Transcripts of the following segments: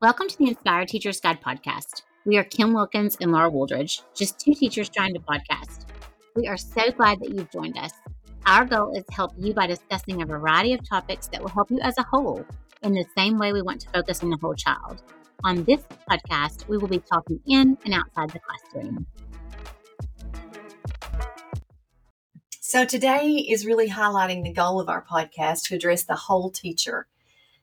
Welcome to the Inspired Teachers Guide podcast. We are Kim Wilkins and Laura Wooldridge, just two teachers trying to podcast. We are so glad that you've joined us. Our goal is to help you by discussing a variety of topics that will help you as a whole, in the same way we want to focus on the whole child. On this podcast, we will be talking in and outside the classroom. So, today is really highlighting the goal of our podcast to address the whole teacher.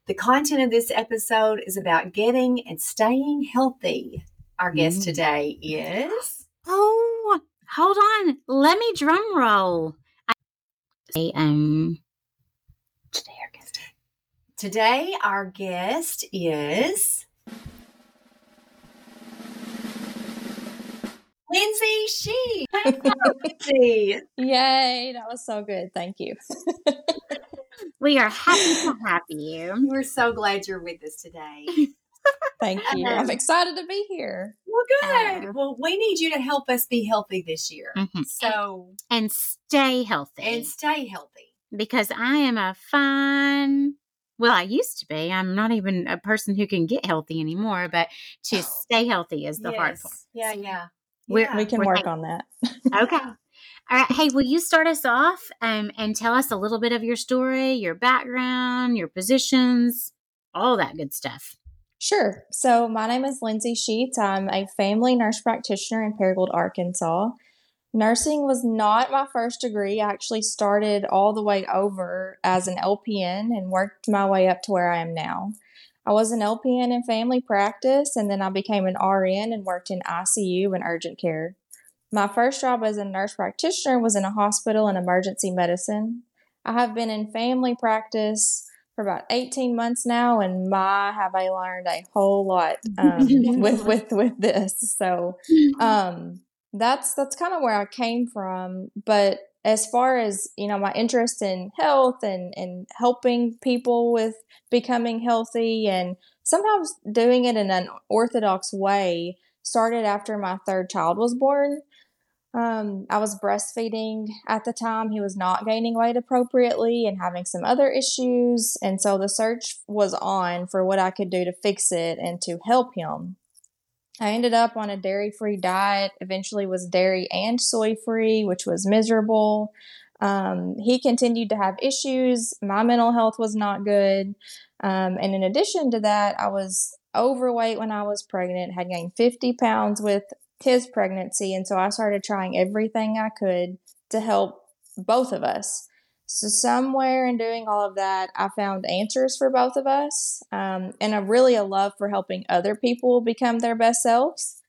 The content of this episode is about getting and staying healthy. Our guest Mm. today is. Oh, hold on. Let me drum roll. I, um, today our guest. Today, our guest is. Lindsay She. Lindsay. Yay, that was so good. Thank you. We are happy to have you. We're so glad you're with us today. Thank you. I'm excited to be here. Well, good. Uh, well, we need you to help us be healthy this year. Mhm. So, And stay healthy. and stay healthy. because I am a fine. Well, I used to be. I'm not even a person who can get healthy anymore, but to stay healthy is the hard part. Yeah, yeah. We're- Yeah. We can we're work thank- on that. Okay. All right. Hey, will you start us off um, and tell us a little bit of your story, your background, your positions, all that good stuff? Sure. So, my name is Lindsay Sheets. I'm a family nurse practitioner in Paragould, Arkansas. Nursing was not my first degree. I actually started all the way over as an LPN and worked my way up to where I am now. I was an LPN in family practice, and then I became an RN and worked in ICU and urgent care. My first job as a nurse practitioner was in a hospital in emergency medicine. I have been in family practice for about 18 months now and my have I learned a whole lot um, with with with this so um that's that's kind of where I came from but as far as you know my interest in health and and helping people with becoming healthy and sometimes doing it in an orthodox way started after my third child was born um, I was breastfeeding at the time. He was not gaining weight appropriately and having some other issues. And so the search was on for what I could do to fix it and to help him. I ended up on a dairy free diet, eventually, was dairy and soy free, which was miserable. Um, he continued to have issues. My mental health was not good. Um, and in addition to that, I was overweight when I was pregnant, had gained 50 pounds with his pregnancy. And so I started trying everything I could to help both of us. So, somewhere in doing all of that, I found answers for both of us um, and a really a love for helping other people become their best selves.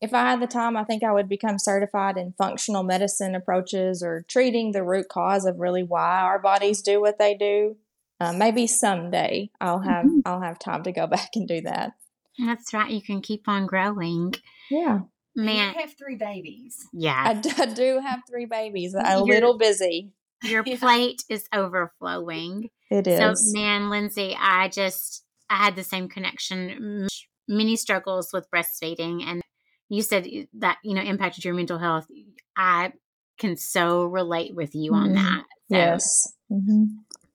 If I had the time, I think I would become certified in functional medicine approaches or treating the root cause of really why our bodies do what they do. Uh, maybe someday I'll have Mhm. I'll have time to go back and do that. That's right. You can keep on growing. Yeah, Man, You have three babies. yeah. I, d- I do have three babies. A You're- little busy. Your Yeah. plate is overflowing. It is. So, man, Lindsay, I just I had the same connection. M- Many struggles with breastfeeding, and you said that you know impacted your mental health. I can so relate with you on Mhm. that. So, yes. hmm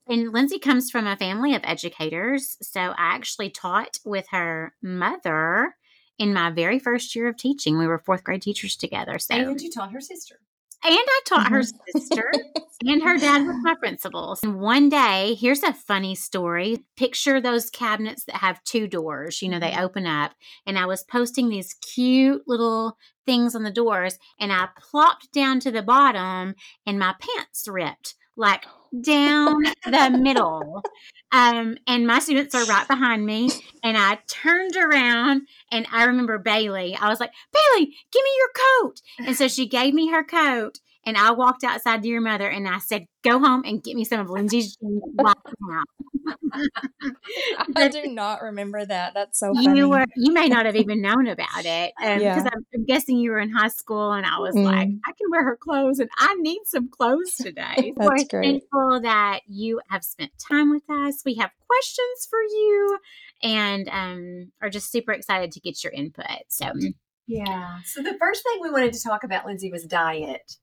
And Lindsay comes from a family of educators, so I actually taught with her mother in my very first year of teaching. We were fourth grade teachers together. So, And you taught her sister. And I taught her Mhm. sister and her dad was my principal. And one day, here's a funny story. Picture those cabinets that have two doors, you know, they Mhm. open up. And I was posting these cute little things on the doors, and I plopped down to the bottom, and my pants ripped like down the middle. Um, and my students are right behind me, and I turned around, and I remember Bailey. I was like, Bailey, give me your coat. And so she gave me her coat, and I walked outside to your mother, and I said, "Go home and get me some of Lindsay's jeans right now." I do not remember that. That's so funny. you were you may not have even known about it because Yeah. I'm, I'm guessing you were in high school, and I was like, Mm. I can wear her clothes, and I need some clothes today. That's We're great. thankful that you have spent time with us. We have questions for you, and um, are just super excited to get your input. So. Yeah. So the first thing we wanted to talk about, Lindsay, was diet.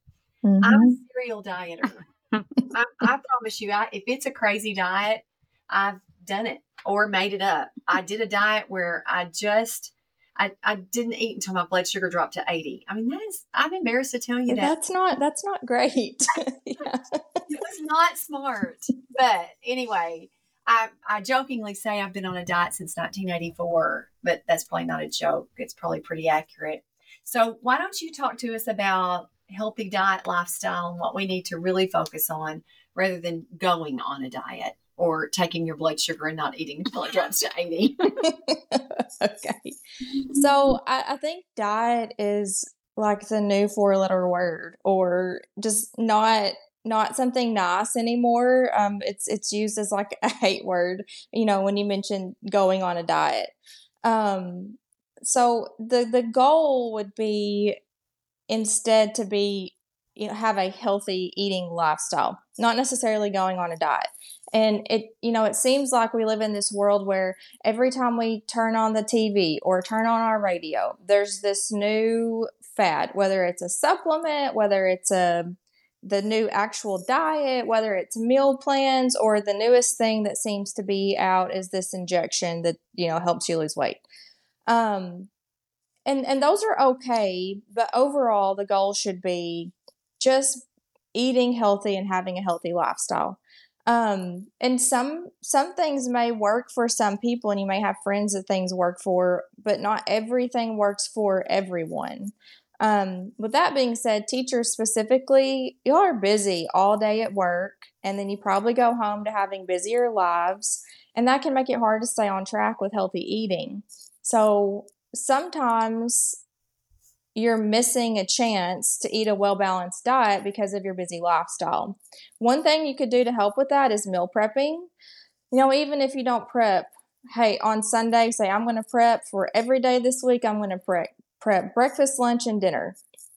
Mhm. I'm a serial dieter. I, I promise you, I, if it's a crazy diet, I've done it or made it up. I did a diet where I just I, I didn't eat until my blood sugar dropped to 80. I mean, that is, I'm embarrassed to tell you that. That's not, that's not great. yeah. It was not smart. But anyway, I, I jokingly say I've been on a diet since 1984, but that's probably not a joke. It's probably pretty accurate. So why don't you talk to us about healthy diet lifestyle and what we need to really focus on rather than going on a diet? or taking your blood sugar and not eating until it drops to 80. okay. So I, I, think diet is like the new four letter word or just not not something nice anymore. Um, it's it's used as like a hate word, you know, when you mention going on a diet. Um, so the the goal would be instead to be you know have a healthy eating lifestyle, not necessarily going on a diet. And it, you know, it seems like we live in this world where every time we turn on the TV or turn on our radio, there's this new fad, whether it's a supplement, whether it's a the new actual diet, whether it's meal plans or the newest thing that seems to be out is this injection that, you know, helps you lose weight. Um and and those are okay, but overall the goal should be just eating healthy and having a healthy lifestyle. Um and some some things may work for some people and you may have friends that things work for but not everything works for everyone. Um with that being said teachers specifically y'all are busy all day at work and then you probably go home to having busier lives and that can make it hard to stay on track with healthy eating. So sometimes you're missing a chance to eat a well balanced diet because of your busy lifestyle. One thing you could do to help with that is meal prepping. You know, even if you don't prep, hey, on Sunday, say, I'm going to prep for every day this week, I'm going to prep, prep breakfast, lunch, and dinner.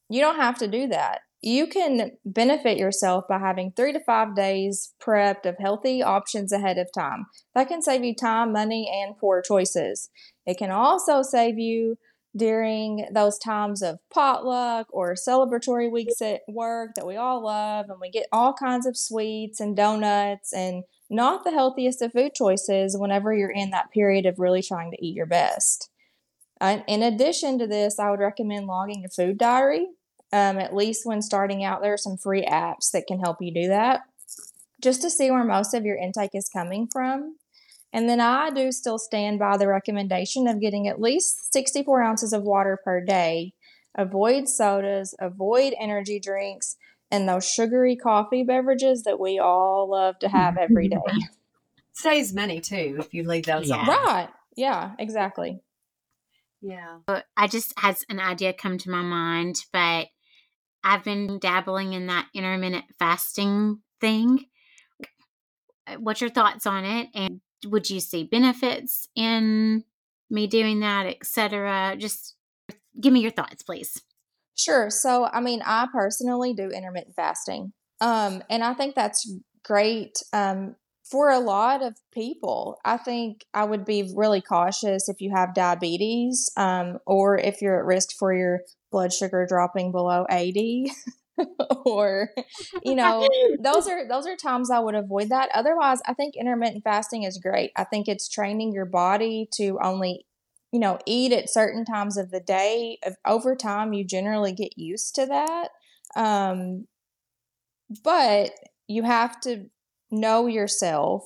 You don't have to do that. You can benefit yourself by having three to five days prepped of healthy options ahead of time. That can save you time, money, and poor choices. It can also save you during those times of potluck or celebratory weeks at work that we all love, and we get all kinds of sweets and donuts and not the healthiest of food choices whenever you're in that period of really trying to eat your best. In addition to this, I would recommend logging a food diary. Um, at least when starting out, there are some free apps that can help you do that just to see where most of your intake is coming from. And then I do still stand by the recommendation of getting at least 64 ounces of water per day. Avoid sodas, avoid energy drinks, and those sugary coffee beverages that we all love to have every day. Saves money too if you leave those Yeah. on. Right. Yeah, exactly. Yeah. I just has an idea come to my mind, but I've been dabbling in that intermittent fasting thing. What's your thoughts on it? And would you see benefits in me doing that, etc.? Just give me your thoughts, please. Sure. So, I mean, I personally do intermittent fasting. Um, and I think that's great um, for a lot of people. I think I would be really cautious if you have diabetes um, or if you're at risk for your blood sugar dropping below 80. or you know those are those are times i would avoid that otherwise i think intermittent fasting is great i think it's training your body to only you know eat at certain times of the day Of- over time you generally get used to that um but you have to know yourself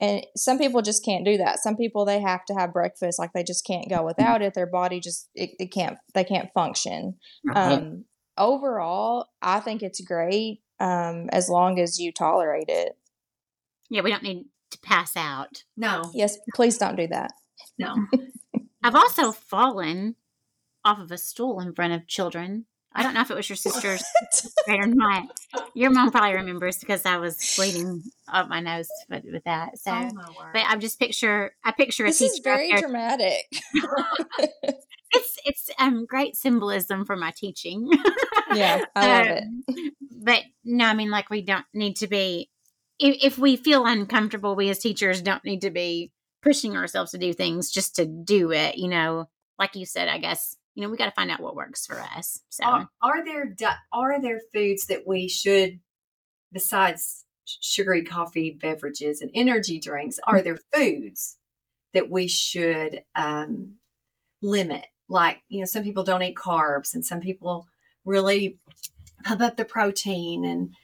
and some people just can't do that some people they have to have breakfast like they just can't go without it their body just it, it can't they can't function um overall i think it's great um as long as you tolerate it yeah, we don't need to pass out. No. yes please don't do that No. I've also fallen off of a stool in front of children. I don't know if it was your sister's right or not. Your mom probably remembers because I was bleeding up my nose with, with that. So, oh but I'm just picture I picture a this teacher is very dramatic It's it's um great symbolism for my teaching. yeah i love it Um, But no, I mean like we don't need to be if, if we feel uncomfortable, we as teachers don't need to be pushing ourselves to do things just to do it. You know, like you said, I guess you know we got to find out what works for us. So are, are there are there foods that we should besides sugary coffee beverages and energy drinks are there foods that we should um, limit. Like, you know, some people don't eat carbs and some people really pump up the protein. And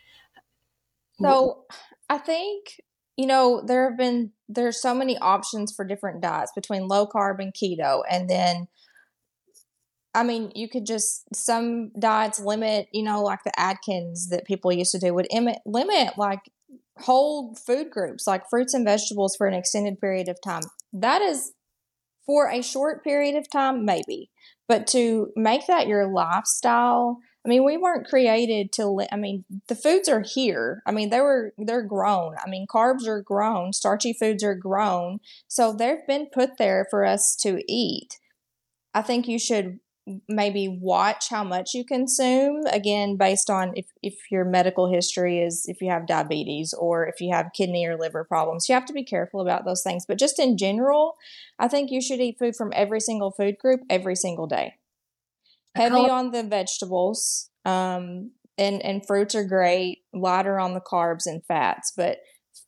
so I think, you know, there have been, there's so many options for different diets between low carb and keto. And then, I mean, you could just some diets limit, you know, like the Atkins that people used to do would limit, limit like whole food groups, like fruits and vegetables for an extended period of time. That is for a short period of time, maybe, but to make that your lifestyle. I mean, we weren't created to. Li- I mean, the foods are here. I mean, they were they're grown. I mean, carbs are grown, starchy foods are grown, so they've been put there for us to eat. I think you should maybe watch how much you consume again based on if, if your medical history is if you have diabetes or if you have kidney or liver problems you have to be careful about those things. But just in general i think you should eat food from every single food group every single day. Heavy on the vegetables um, and and fruits are great lighter on the carbs and fats but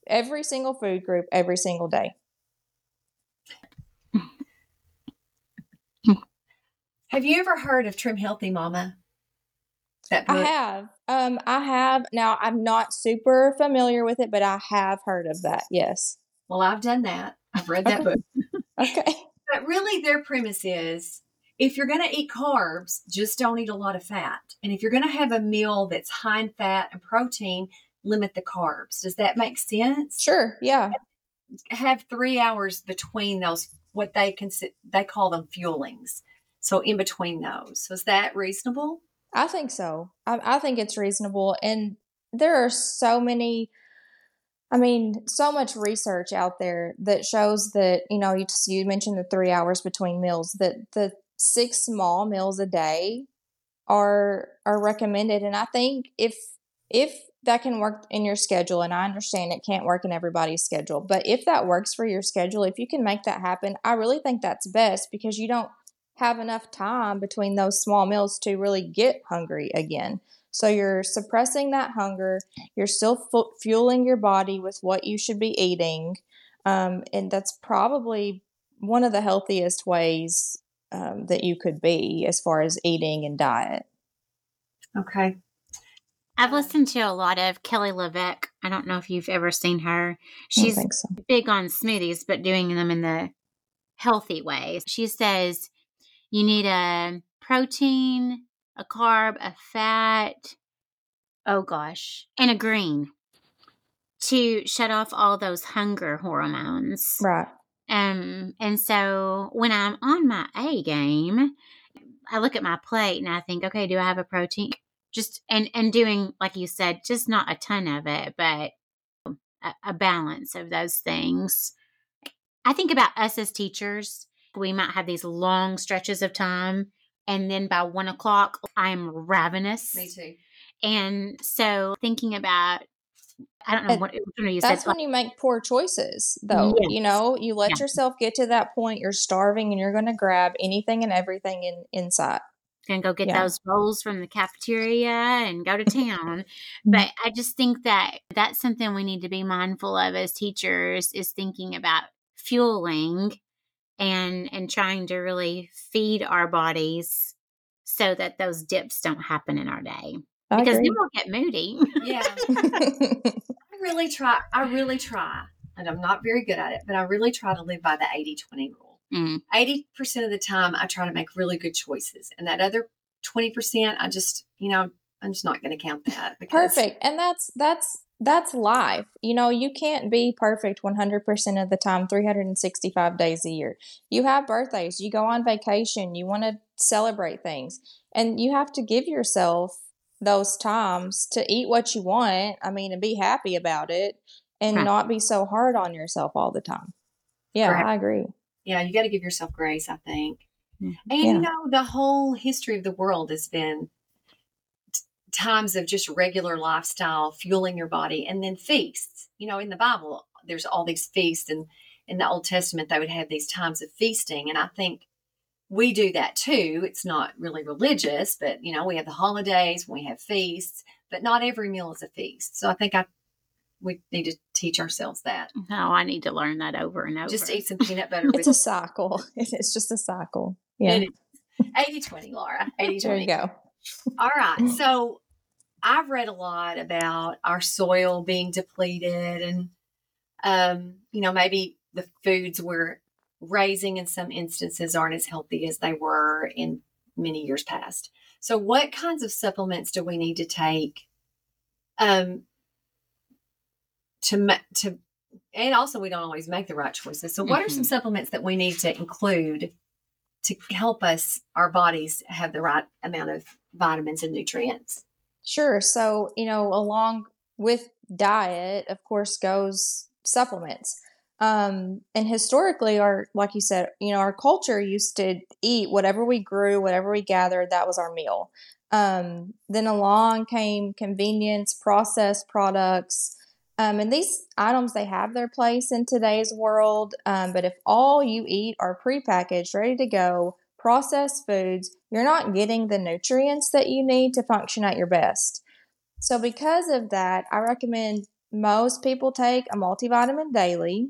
every single food group every single day Have you ever heard of Trim Healthy Mama? That book? I have. Um, I have. Now, I'm not super familiar with it, but I have heard of that. Yes. Well, I've done that. I've read that okay. book. okay. But really, their premise is if you're going to eat carbs, just don't eat a lot of fat. And if you're going to have a meal that's high in fat and protein, limit the carbs. Does that make sense? Sure. Yeah. Have three hours between those, what they consider, they call them fuelings. So in between those. So is that reasonable? I think so. I, I think it's reasonable. And there are so many, I mean, so much research out there that shows that, you know, you, just, you mentioned the three hours between meals, that the six small meals a day are are recommended and i think if if that can work in your schedule and i understand it can't work in everybody's schedule but if that works for your schedule if you can make that happen i really think that's best because you don't have enough time between those small meals to really get hungry again. So you're suppressing that hunger. You're still fu- fueling your body with what you should be eating. Um, and that's probably one of the healthiest ways um, that you could be as far as eating and diet. Okay. I've listened to a lot of Kelly LeVeque. I don't know if you've ever seen her. She's so. big on smoothies, but doing them in the healthy way. She says you need a protein, a carb, a fat, oh gosh, and a green to shut off all those hunger hormones. Right. Um, and so when I'm on my A game, I look at my plate and I think, okay, do I have a protein? Just and and doing like you said, just not a ton of it, but a, a balance of those things. I think about us as teachers we might have these long stretches of time. And then by one o'clock, I'm ravenous. Me too. And so thinking about, I don't know what, what you That's when you make poor choices, though. Yes. You know, you let yeah. yourself get to that point, you're starving, and you're going to grab anything and everything in inside and go get yeah. those rolls from the cafeteria and go to town. Mm-hmm. but I just think that that's something we need to be mindful of as teachers is thinking about fueling and and trying to really feed our bodies so that those dips don't happen in our day I because agree. then we'll get moody yeah i really try i really try and i'm not very good at it but i really try to live by the 80-20 rule mm. 80% of the time i try to make really good choices and that other 20% i just you know i'm just not going to count that perfect and that's that's that's life. You know, you can't be perfect 100% of the time, 365 days a year. You have birthdays, you go on vacation, you want to celebrate things, and you have to give yourself those times to eat what you want. I mean, and be happy about it and right. not be so hard on yourself all the time. Yeah, right. I agree. Yeah, you got to give yourself grace, I think. Mm-hmm. And yeah. you know, the whole history of the world has been times of just regular lifestyle fueling your body and then feasts you know in the bible there's all these feasts and in the old testament they would have these times of feasting and i think we do that too it's not really religious but you know we have the holidays we have feasts but not every meal is a feast so i think i we need to teach ourselves that. No, I need to learn that over and over. Just eat some peanut butter. It's a cycle. It's just a cycle. Yeah. 80 20, Laura. 80 There you go. All right. So I've read a lot about our soil being depleted and, um, you know, maybe the foods we're raising in some instances aren't as healthy as they were in many years past. So, what kinds of supplements do we need to take um, to, to, and also we don't always make the right choices. So, what are some Mhm. supplements that we need to include to help us, our bodies, have the right amount of vitamins and nutrients? Sure. So, you know, along with diet, of course, goes supplements. Um, and historically, our, like you said, you know, our culture used to eat whatever we grew, whatever we gathered, that was our meal. Um, then along came convenience, processed products. Um, and these items, they have their place in today's world. Um, but if all you eat are prepackaged, ready to go, processed foods, you're not getting the nutrients that you need to function at your best. So, because of that, I recommend most people take a multivitamin daily.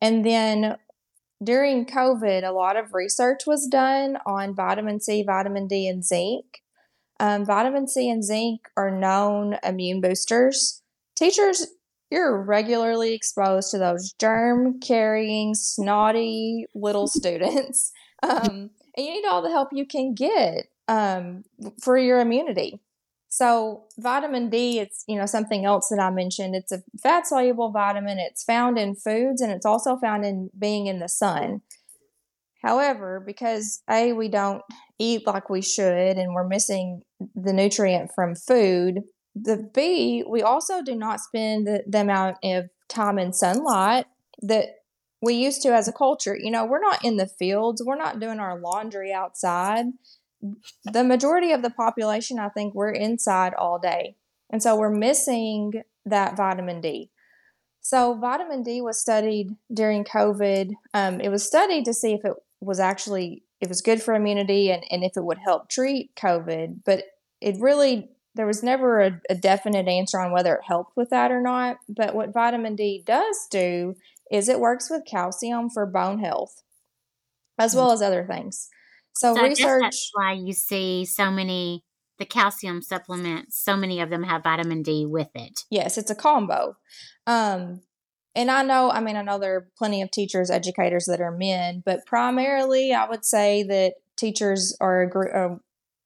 And then during COVID, a lot of research was done on vitamin C, vitamin D, and zinc. Um, vitamin C and zinc are known immune boosters. Teachers, you're regularly exposed to those germ carrying, snotty little students. Um, and you need all the help you can get um, for your immunity. So vitamin D, it's you know something else that I mentioned. It's a fat soluble vitamin. It's found in foods and it's also found in being in the sun. However, because a we don't eat like we should and we're missing the nutrient from food, the B we also do not spend the, the amount of time in sunlight that we used to as a culture. You know, we're not in the fields, we're not doing our laundry outside. The majority of the population, I think, we're inside all day. And so we're missing that vitamin D. So, vitamin D was studied during COVID. Um, it was studied to see if it was actually it was good for immunity and, and if it would help treat COVID, but it really there was never a, a definite answer on whether it helped with that or not. But what vitamin D does do is it works with calcium for bone health, as well as other things. So, So I guess research. that's why you see so many the calcium supplements. So many of them have vitamin D with it. Yes, it's a combo. Um, and I know, I mean, I know there are plenty of teachers, educators that are men, but primarily I would say that teachers are a gr- uh,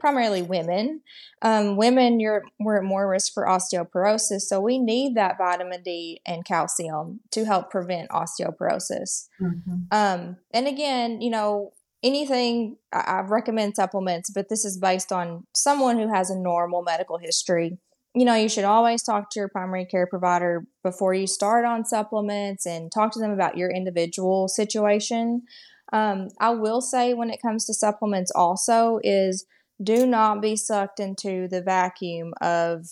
primarily women. Um, women, you're we're at more risk for osteoporosis, so we need that vitamin D and calcium to help prevent osteoporosis. Um, and again, you know, anything I, I recommend supplements, but this is based on someone who has a normal medical history. You know, you should always talk to your primary care provider before you start on supplements and talk to them about your individual situation. Um, I will say when it comes to supplements, also is do not be sucked into the vacuum of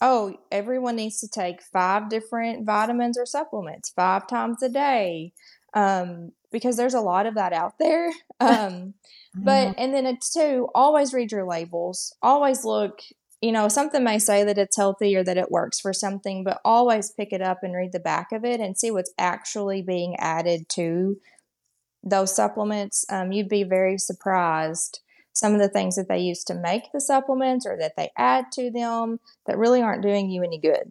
oh everyone needs to take five different vitamins or supplements five times a day um, because there's a lot of that out there. Um, but and then it's too always read your labels. Always look. You know, something may say that it's healthy or that it works for something, but always pick it up and read the back of it and see what's actually being added to those supplements. Um, you'd be very surprised some of the things that they use to make the supplements or that they add to them that really aren't doing you any good.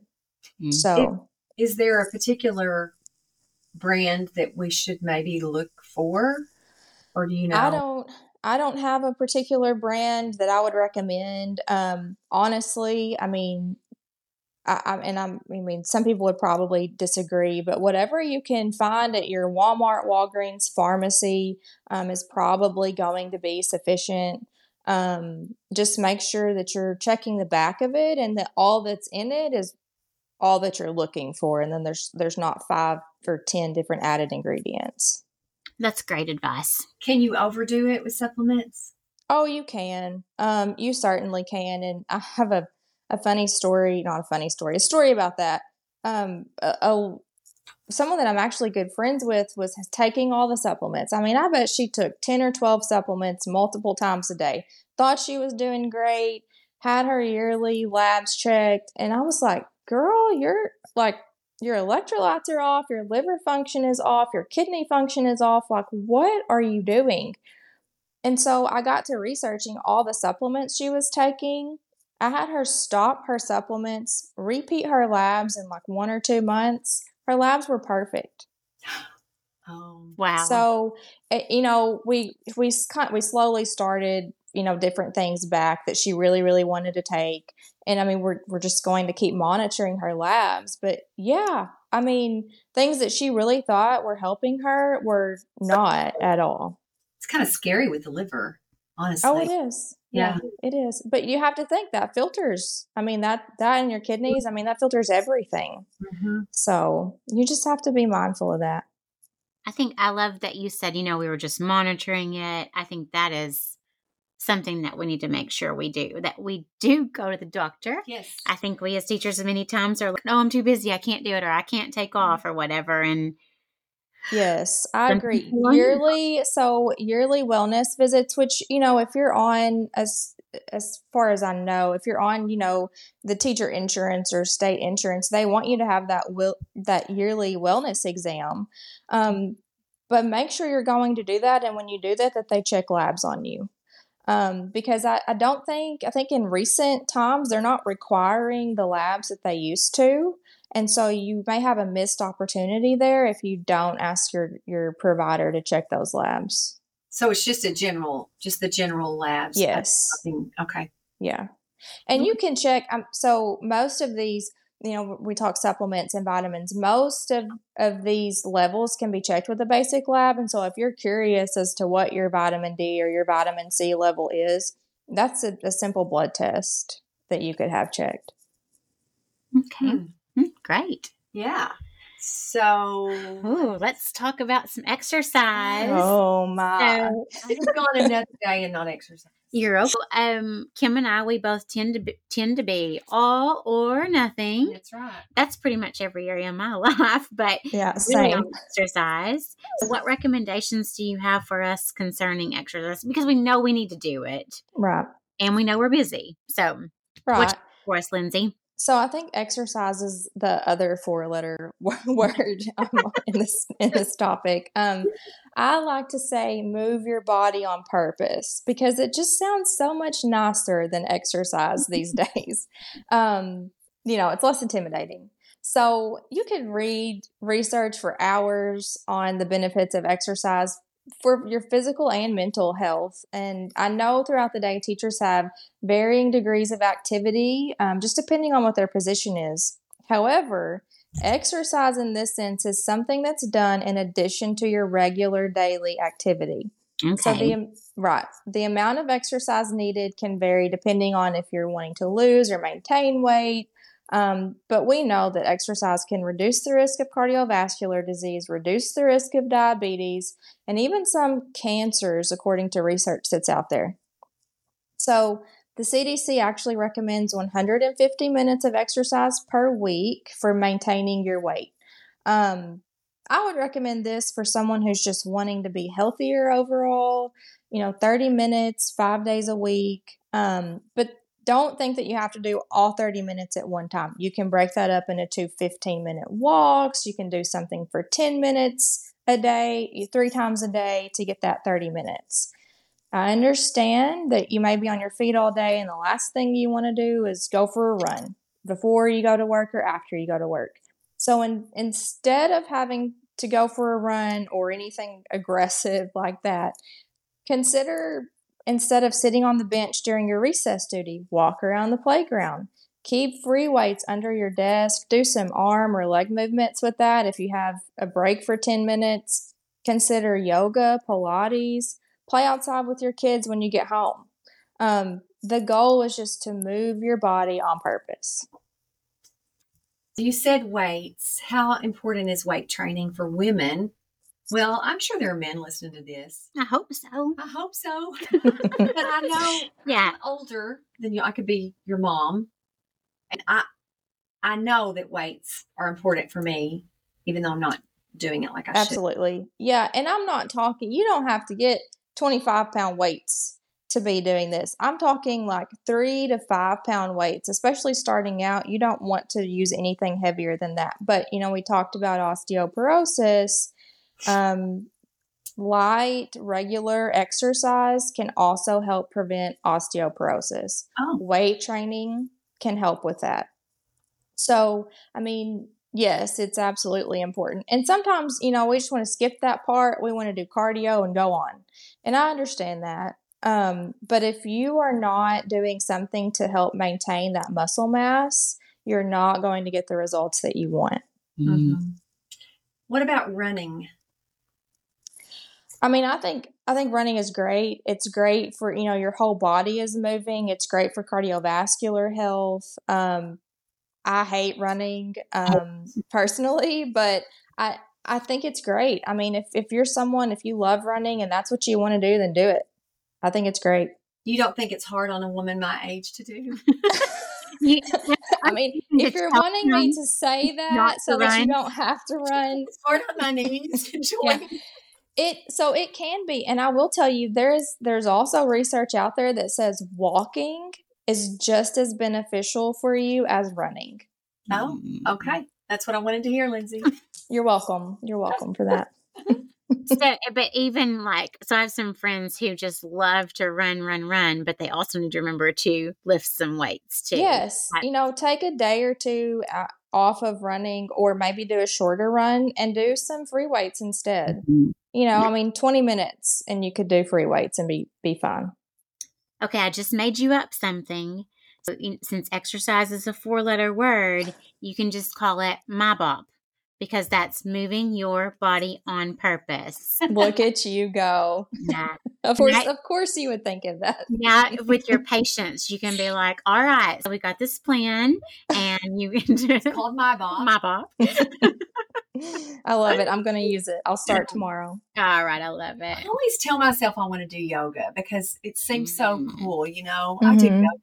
Mm. So, Is there a particular brand that we should maybe look for? Or do you know? I don't I don't have a particular brand that I would recommend. Um, honestly, I mean, I, I and I'm, I mean, some people would probably disagree, but whatever you can find at your Walmart, Walgreens, pharmacy um, is probably going to be sufficient. Um, just make sure that you're checking the back of it and that all that's in it is all that you're looking for, and then there's there's not five or ten different added ingredients. That's great advice. Can you overdo it with supplements? Oh, you can. Um, you certainly can. And I have a, a funny story, not a funny story, a story about that. Um, a, a someone that I'm actually good friends with was taking all the supplements. I mean, I bet she took 10 or 12 supplements multiple times a day. Thought she was doing great, had her yearly labs checked, and I was like, "Girl, you're like your electrolytes are off, your liver function is off, your kidney function is off. Like, what are you doing? And so I got to researching all the supplements she was taking. I had her stop her supplements, repeat her labs in like one or two months. Her labs were perfect. Oh, wow. So, eh, you know, we we we slowly started, you know, different things back that she really really wanted to take. And I mean, we're we're just going to keep monitoring her labs, but yeah, I mean, things that she really thought were helping her were not at all. It's kind of scary with the liver, honestly. Oh, it is. Yeah. yeah, it is. But you have to think that filters. I mean that that in your kidneys. I mean that filters everything. Mm-hmm. So you just have to be mindful of that. I think I love that you said, you know, we were just monitoring it. I think that is something that we need to make sure we do that we do go to the doctor. Yes. I think we as teachers many times are like, "No, I'm too busy. I can't do it or I can't take mm-hmm. off or whatever." And Yes, I agree. Yearly, so yearly wellness visits, which you know, if you're on as as far as I know, if you're on, you know, the teacher insurance or state insurance, they want you to have that will that yearly wellness exam. Um, but make sure you're going to do that, and when you do that, that they check labs on you. Um, because I, I don't think I think in recent times they're not requiring the labs that they used to. And so you may have a missed opportunity there if you don't ask your your provider to check those labs. So it's just a general, just the general labs. Yes. Okay. Yeah, and you can check. Um, so most of these, you know, we talk supplements and vitamins. Most of of these levels can be checked with a basic lab. And so if you're curious as to what your vitamin D or your vitamin C level is, that's a, a simple blood test that you could have checked. Okay. Great. Yeah. So, Ooh, let's talk about some exercise. Oh my! So, I've gone another day and not exercise. You're okay. Um, Kim and I, we both tend to be, tend to be all or nothing. That's right. That's pretty much every area of my life. But yeah, same exercise. What recommendations do you have for us concerning exercise? Because we know we need to do it, right? And we know we're busy. So, right. for us, Lindsay? So I think exercise is the other four letter word um, in this in this topic. Um, I like to say move your body on purpose because it just sounds so much nicer than exercise these days. Um, you know, it's less intimidating. So you could read research for hours on the benefits of exercise for your physical and mental health. And I know throughout the day, teachers have varying degrees of activity, um, just depending on what their position is. However, exercise in this sense is something that's done in addition to your regular daily activity. Okay. So the right the amount of exercise needed can vary depending on if you're wanting to lose or maintain weight, um, but we know that exercise can reduce the risk of cardiovascular disease, reduce the risk of diabetes, and even some cancers, according to research that's out there. So, the CDC actually recommends 150 minutes of exercise per week for maintaining your weight. Um, I would recommend this for someone who's just wanting to be healthier overall, you know, 30 minutes, five days a week. Um, but don't think that you have to do all 30 minutes at one time. You can break that up into two 15 minute walks. You can do something for 10 minutes a day, three times a day to get that 30 minutes. I understand that you may be on your feet all day, and the last thing you want to do is go for a run before you go to work or after you go to work. So, in, instead of having to go for a run or anything aggressive like that, consider Instead of sitting on the bench during your recess duty, walk around the playground. Keep free weights under your desk. Do some arm or leg movements with that. If you have a break for 10 minutes, consider yoga, Pilates. Play outside with your kids when you get home. Um, the goal is just to move your body on purpose. You said weights. How important is weight training for women well, I'm sure there are men listening to this. I hope so. I hope so. but I know yeah. I'm older than you. I could be your mom. And I I know that weights are important for me, even though I'm not doing it like I should Absolutely. should. Yeah. And I'm not talking, you don't have to get 25 pound weights to be doing this. I'm talking like three to five pound weights, especially starting out. You don't want to use anything heavier than that. But, you know, we talked about osteoporosis. Um, light, regular exercise can also help prevent osteoporosis. Oh. Weight training can help with that. So, I mean, yes, it's absolutely important. And sometimes, you know, we just want to skip that part. We want to do cardio and go on. And I understand that. Um, but if you are not doing something to help maintain that muscle mass, you're not going to get the results that you want. Mhm. What about running? I mean, I think I think running is great. It's great for you know your whole body is moving. It's great for cardiovascular health. Um, I hate running um, personally, but I I think it's great. I mean, if if you're someone if you love running and that's what you want to do, then do it. I think it's great. You don't think it's hard on a woman my age to do? You- I mean, if you're wanting me to say that so that you don't have to run, It's hard on my knees to Yeah. Join. It so it can be, and I will tell you, there's there's also research out there that says walking is just as beneficial for you as running. Oh, okay. That's what I wanted to hear, Lindsay. You're welcome. You're welcome for that. so, but even like, so I have some friends who just love to run, run, run, but they also need to remember to lift some weights too. Yes, Like- you know, take a day or two uh, off of running, or maybe do a shorter run and do some free weights instead. Mhm. You know, I mean, 20 minutes, and you could do free weights and be be fine. Okay, I just made you up something. So, since exercise is a four letter word, you can just call it my bop because that's moving your body on purpose. Look at you go. Now, Of course, Right. of course, you would think of that. now, with your patients, you can be like, all right, so we got this plan and you can do Called my boss. my bop. I love it. I'm going to use it. I'll start tomorrow. All right, I love it. I always tell myself I want to do yoga because it seems so Mm. cool, you know. I do Mhm. yoga.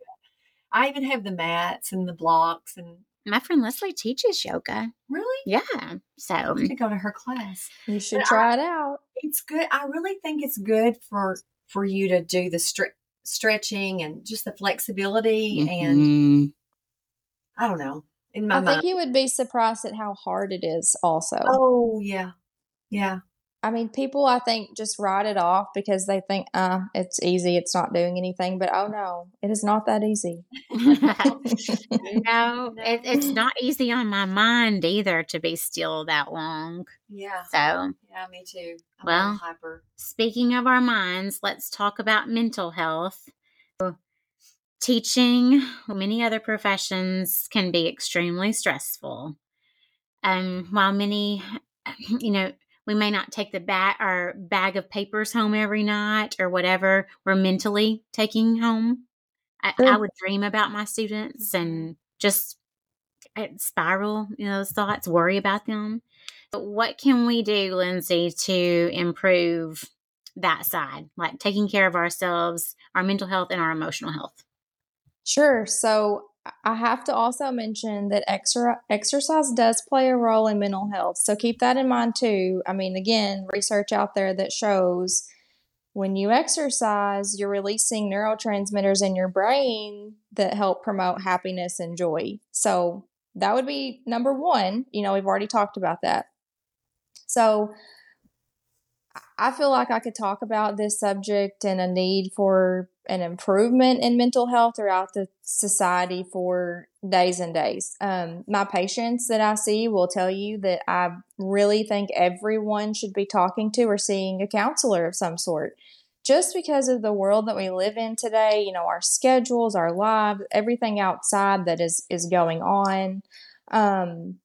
I even have the mats and the blocks and My friend Lesley teaches yoga. really Yeah. I So, have to go to her class. You should But try it out. It's good. I really think it's good for for you to do the stre- stretching and just the flexibility and Mhm. I don't know. In my I mind. think you would be surprised at how hard it is, also. oh yeah. Yeah. I mean, people, I think, just write it off because they think, uh, it's easy, it's not doing anything. But oh no, it is not that easy. no, it, it's not easy on my mind either to be still that long. Yeah. So, Yeah, me too. I'm Well- hyper. speaking of our minds, let's talk about mental health. Teaching, many other professions, can be extremely stressful. Um, while many, you know, we may not take the bag our bag of papers home every night or whatever we're mentally taking home. I, I would dream about my students and just uh, spiral, you know, those thoughts, worry about them. But what can we do, Lindsay, to improve that side, like taking care of ourselves, our mental health, and our emotional health? Sure. So I have to also mention that extra exercise does play a role in mental health. So keep that in mind too. I mean, again, research out there that shows when you exercise, you're releasing neurotransmitters in your brain that help promote happiness and joy. So that would be number one. You know, we've already talked about that. So I feel like I could talk about this subject and a need for an improvement in mental health throughout the society for days and days. Um, my patients that I see will tell you that I really think everyone should be talking to or seeing a counselor of some sort. Just because of the world that we live in today, you know, our schedules, our lives, everything outside that is is going on. Um,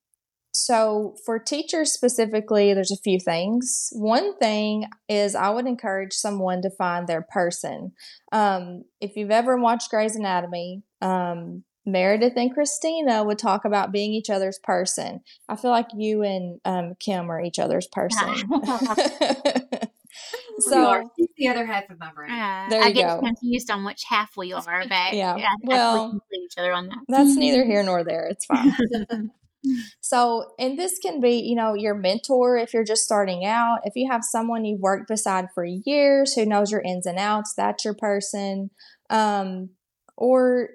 so, for teachers specifically, there's a few things. One thing is I would encourage someone to find their person. Um, if you've ever watched Grey's Anatomy, um, Meredith and Cristina would talk about being each other's person. I feel like you and um, Kim are each other's person. You are. so, the other half of my brain. Uh, There I you get go. confused on which half we are, but Yeah. I- I Well, each other on that. that's neither here nor there. It's fine. So, and this can be, you know, your mentor if you're just starting out. If you have someone you've worked beside for years who knows your ins and outs, that's your person. Um, or,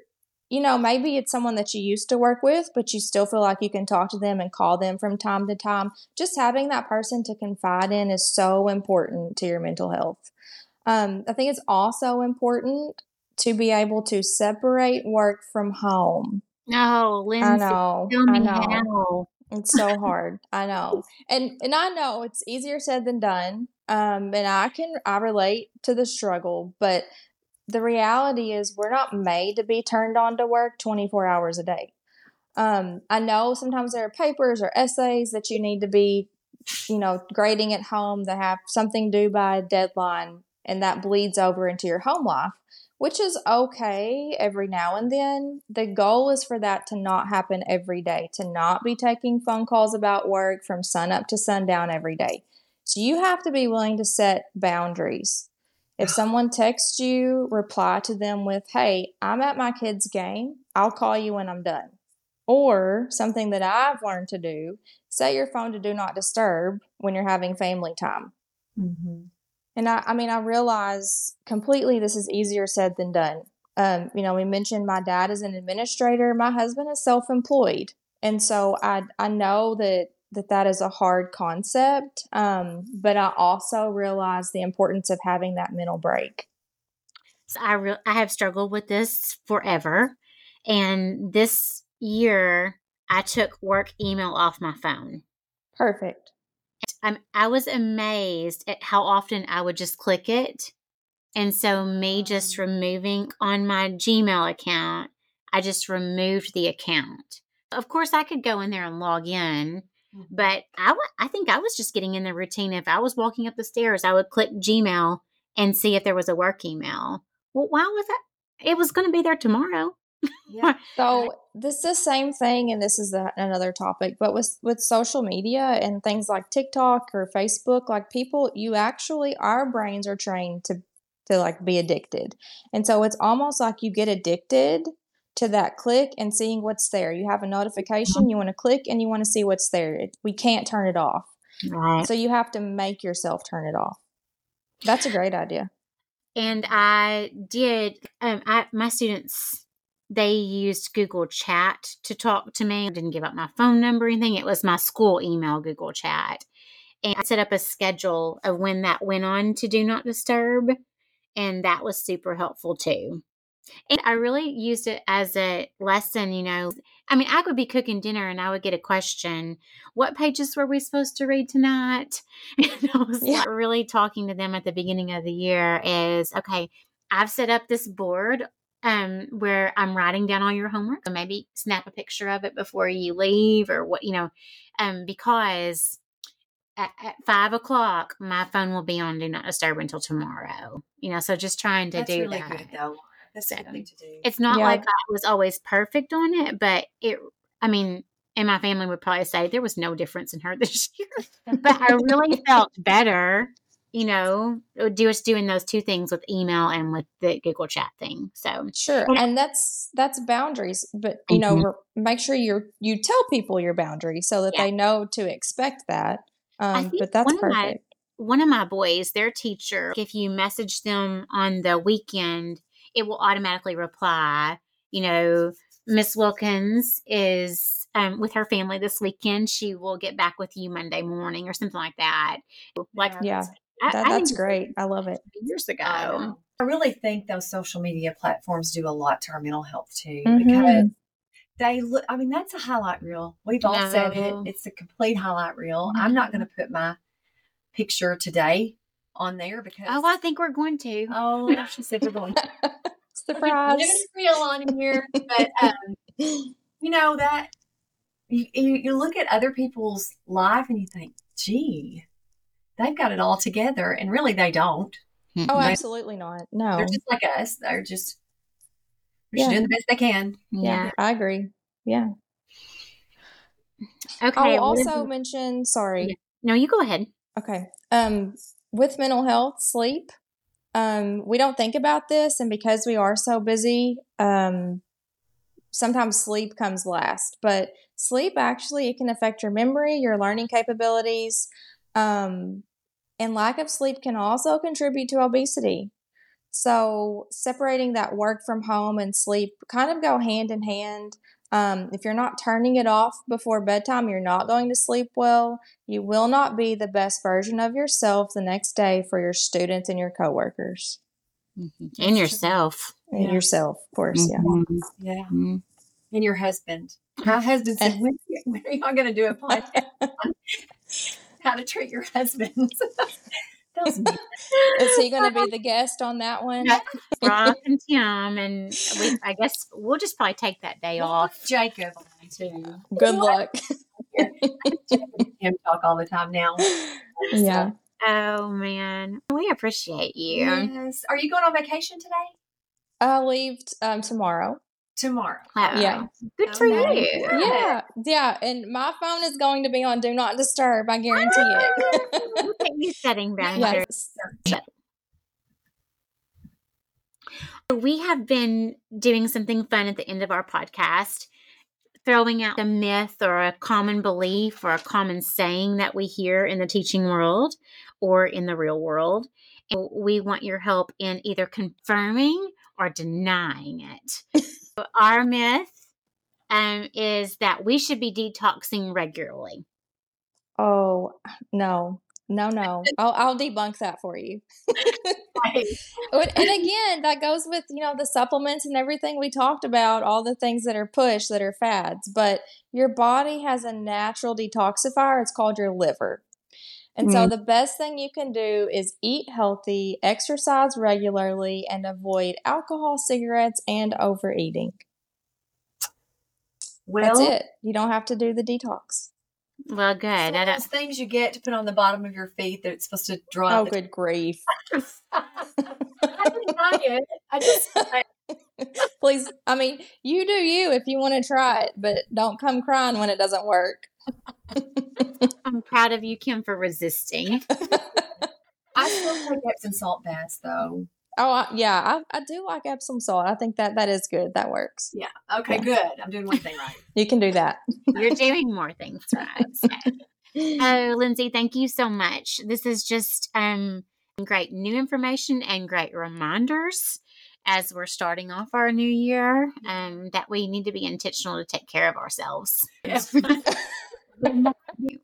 you know, maybe it's someone that you used to work with, but you still feel like you can talk to them and call them from time to time. Just having that person to confide in is so important to your mental health. Um, I think it's also important to be able to separate work from home. No, Lindsay, I know. I know. how. It's so hard. I know. And and I know it's easier said than done. Um and I can I relate to the struggle, but the reality is we're not made to be turned on to work 24 hours a day. Um I know sometimes there are papers or essays that you need to be you know grading at home that have something due by a deadline and that bleeds over into your home life which is okay every now and then. The goal is for that to not happen every day, to not be taking phone calls about work from sun up to sundown every day. So you have to be willing to set boundaries. If someone texts you, reply to them with, Hey, I'm at my kid's game. I'll call you when I'm done. Or something that I've learned to do set your phone to do not disturb when you're having family time. Mm-hmm. And I, I mean, I realize completely this is easier said than done. Um, you know, we mentioned my dad is an administrator, my husband is self employed. And so I, I know that, that that is a hard concept. Um, but I also realize the importance of having that mental break. So I re- I have struggled with this forever, and this year I took work email off my phone. Perfect. I'm, I was amazed at how often I would just click it. And so, me just removing on my Gmail account, I just removed the account. Of course, I could go in there and log in, mm-hmm. but I, w- I think I was just getting in the routine. If I was walking up the stairs, I would click Gmail and see if there was a work email. Well, why was that? It was going to be there tomorrow. Yeah. So this is the same thing, and this is the, another topic. But with with social media and things like TikTok or Facebook, like people, you actually our brains are trained to to like be addicted, and so it's almost like you get addicted to that click and seeing what's there. You have a notification, you want to click, and you want to see what's there. It, we can't turn it off, Right. so you have to make yourself turn it off. That's a great idea. and I did. Um, I my students they used Google Chat to talk to me. I didn't give up my phone number or anything. It was my school email, Google Chat, and I set up a schedule of when that went on to Do Not Disturb, and that was super helpful too. And I really used it as a lesson, you know. I mean, I would be cooking dinner and I would get a question What pages were we supposed to read tonight? And I was Yeah. like really talking to them at the beginning of the year is okay, I've set up this board um, where I'm writing down all your homework. So maybe snap a picture of it before you leave or what, you know, um, because at, at five o'clock, my phone will be on Do Not Disturb until tomorrow. You know, so just trying to That's do really that. good, though. That's a So, good thing to do. It's not Yeah. like I was always perfect on it, but it, I mean, and my family would probably say there was no difference in her this year, but I really felt better, you know, do just doing those two things with email and with the Google Chat thing. So, Sure, And- and that's that's boundaries, but you know, Mhm. re- make sure you you tell people your boundaries so that Yeah. they know to expect that. Um, but that's one of my- perfect. one of my boys, their teacher, if you message them on the weekend, it will automatically reply, you know, Miss Wilkins is um, with her family this weekend. She will get back with you Monday morning or something like that. Like, Yeah, that, I that's this great. I love it. Years ago. I. I really think those social media platforms do a lot to our mental health too, Mhm. because they look. I mean, that's a highlight reel. We've all said it. It's a complete highlight reel. I'm not going to put my picture today on there because Oh, I think we're going to. oh, she said we're going. Surprise! Living real on here, but um, you know that you, you you look at other people's life and you think, gee, they've got it all together, and really they don't. Oh, They- absolutely not. No. They're just like us. They're just they're just Yeah. doing the best they can. yeah, I agree. Yeah. Okay. I'll what is- also mention. Sorry. no, you go ahead. Okay. Um, with mental health, sleep. Um, we don't think about this, and because we are so busy, um, sometimes sleep comes last, but sleep actually it can affect your memory, your learning capabilities, um, and lack of sleep can also contribute to obesity. So separating that work from home and sleep kind of go hand in hand. Um, if you're not turning it off before bedtime, you're not going to sleep well. You will not be the best version of yourself the next day for your students and your coworkers. Mm-hmm. And yourself. And Yeah. yourself, of course. Mhm. Yeah. Mhm. And your husband. My husband said, when, when are y'all going to do a podcast on how to treat your husband? that was me. Yeah. Is he going to be the guest on that one? Yeah. Rob and Tim, and we, I guess we'll just probably take that day We'll off. put Jacob on too. Good luck. Him talk all the time now. yeah. Oh man, we appreciate you. Yes. Are you going on vacation today? I leave um, tomorrow. Tomorrow. Oh, Yeah. good for Okay. you. Yeah, yeah, and my phone is going to be on Do Not Disturb. I guarantee it. Oh, look at you setting boundaries. yes. We have been doing something fun at the end of our podcast, throwing out a myth or a common belief or a common saying that we hear in the teaching world or in the real world. And we want your help in either confirming or denying it. Our myth um, is that we should be detoxing regularly. Oh no, no, no! I'll I'll debunk that for you. Right. And and again, that goes with you know the supplements and everything we talked about, all the things that are pushed that are fads. But your body has a natural detoxifier. It's called your liver. And so mm-hmm. the best thing you can do is eat healthy, exercise regularly, and avoid alcohol, cigarettes, and overeating. Well, That's it. You don't have to do the detox. Well, good. It's I those things you get to put on the bottom of your feet that it's supposed to draw Oh, out the good grief. I didn't like it. I just I, Please, I mean, you do you if you want to try it, but don't come crying when it doesn't work. I'm proud of you, Kim, for resisting. I still take Epsom salt baths though. Oh, I, yeah, I, I do like Epsom salt. I think that that is good. That works. Yeah. Okay. Yeah. Good. I'm doing one thing right. You can do that. You're doing more things right. So. Oh, Lindsay, thank you so much. This is just um great new information and great reminders as we're starting off our new year um that we need to be intentional to take care of ourselves. Yes.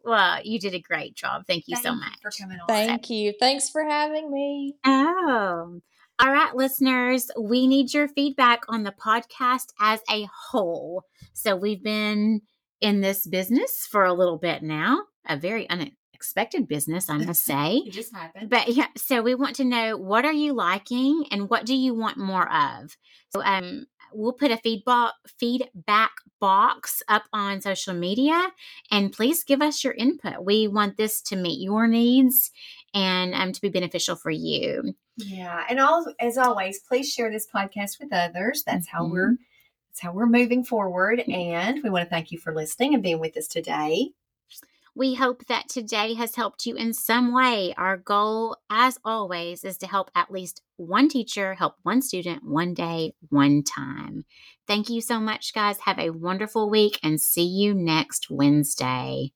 Well, you did a great job. Thank you so Thank much. for coming on. Thank you. Thanks for having me. Oh. All right, listeners, we need your feedback on the podcast as a whole. So we've been in this business for a little bit now, a very unexpected business, I must say. It just happened. But yeah, so we want to know what are you liking and what do you want more of? So um we'll put a feedback feedback box up on social media and please give us your input. We want this to meet your needs and um to be beneficial for you. Yeah, and all as always, please share this podcast with others. That's how Mhm. we're that's how we're moving forward. And we want to thank you for listening and being with us today. We hope that today has helped you in some way. Our goal, as always, is to help at least one teacher help one student one day, one time. Thank you so much, guys. Have a wonderful week and see you next Wednesday.